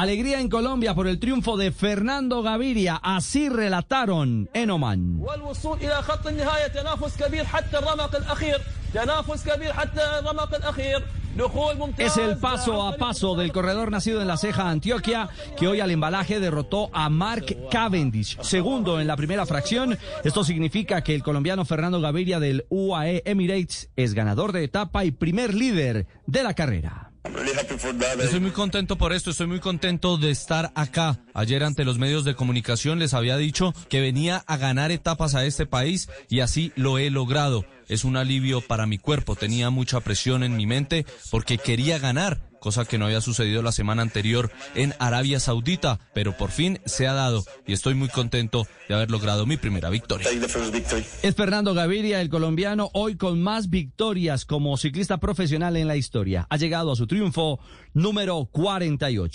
Alegría en Colombia por el triunfo de Fernando Gaviria. Así relataron en Oman. Es el paso a paso del corredor nacido en la ceja Antioquia que hoy al embalaje derrotó a Mark Cavendish, segundo en la primera fracción. Esto significa que el colombiano Fernando Gaviria del UAE Emirates es ganador de etapa y primer líder de la carrera. Estoy muy contento por esto, estoy muy contento de estar acá. Ayer ante los medios de comunicación les había dicho que venía a ganar etapas a este país y así lo he logrado. Es un alivio para mi cuerpo, tenía mucha presión en mi mente porque quería ganar cosa que no había sucedido la semana anterior en Arabia Saudita, pero por fin se ha dado y estoy muy contento de haber logrado mi primera victoria. Es Fernando Gaviria, el colombiano, hoy con más victorias como ciclista profesional en la historia. Ha llegado a su triunfo número 48.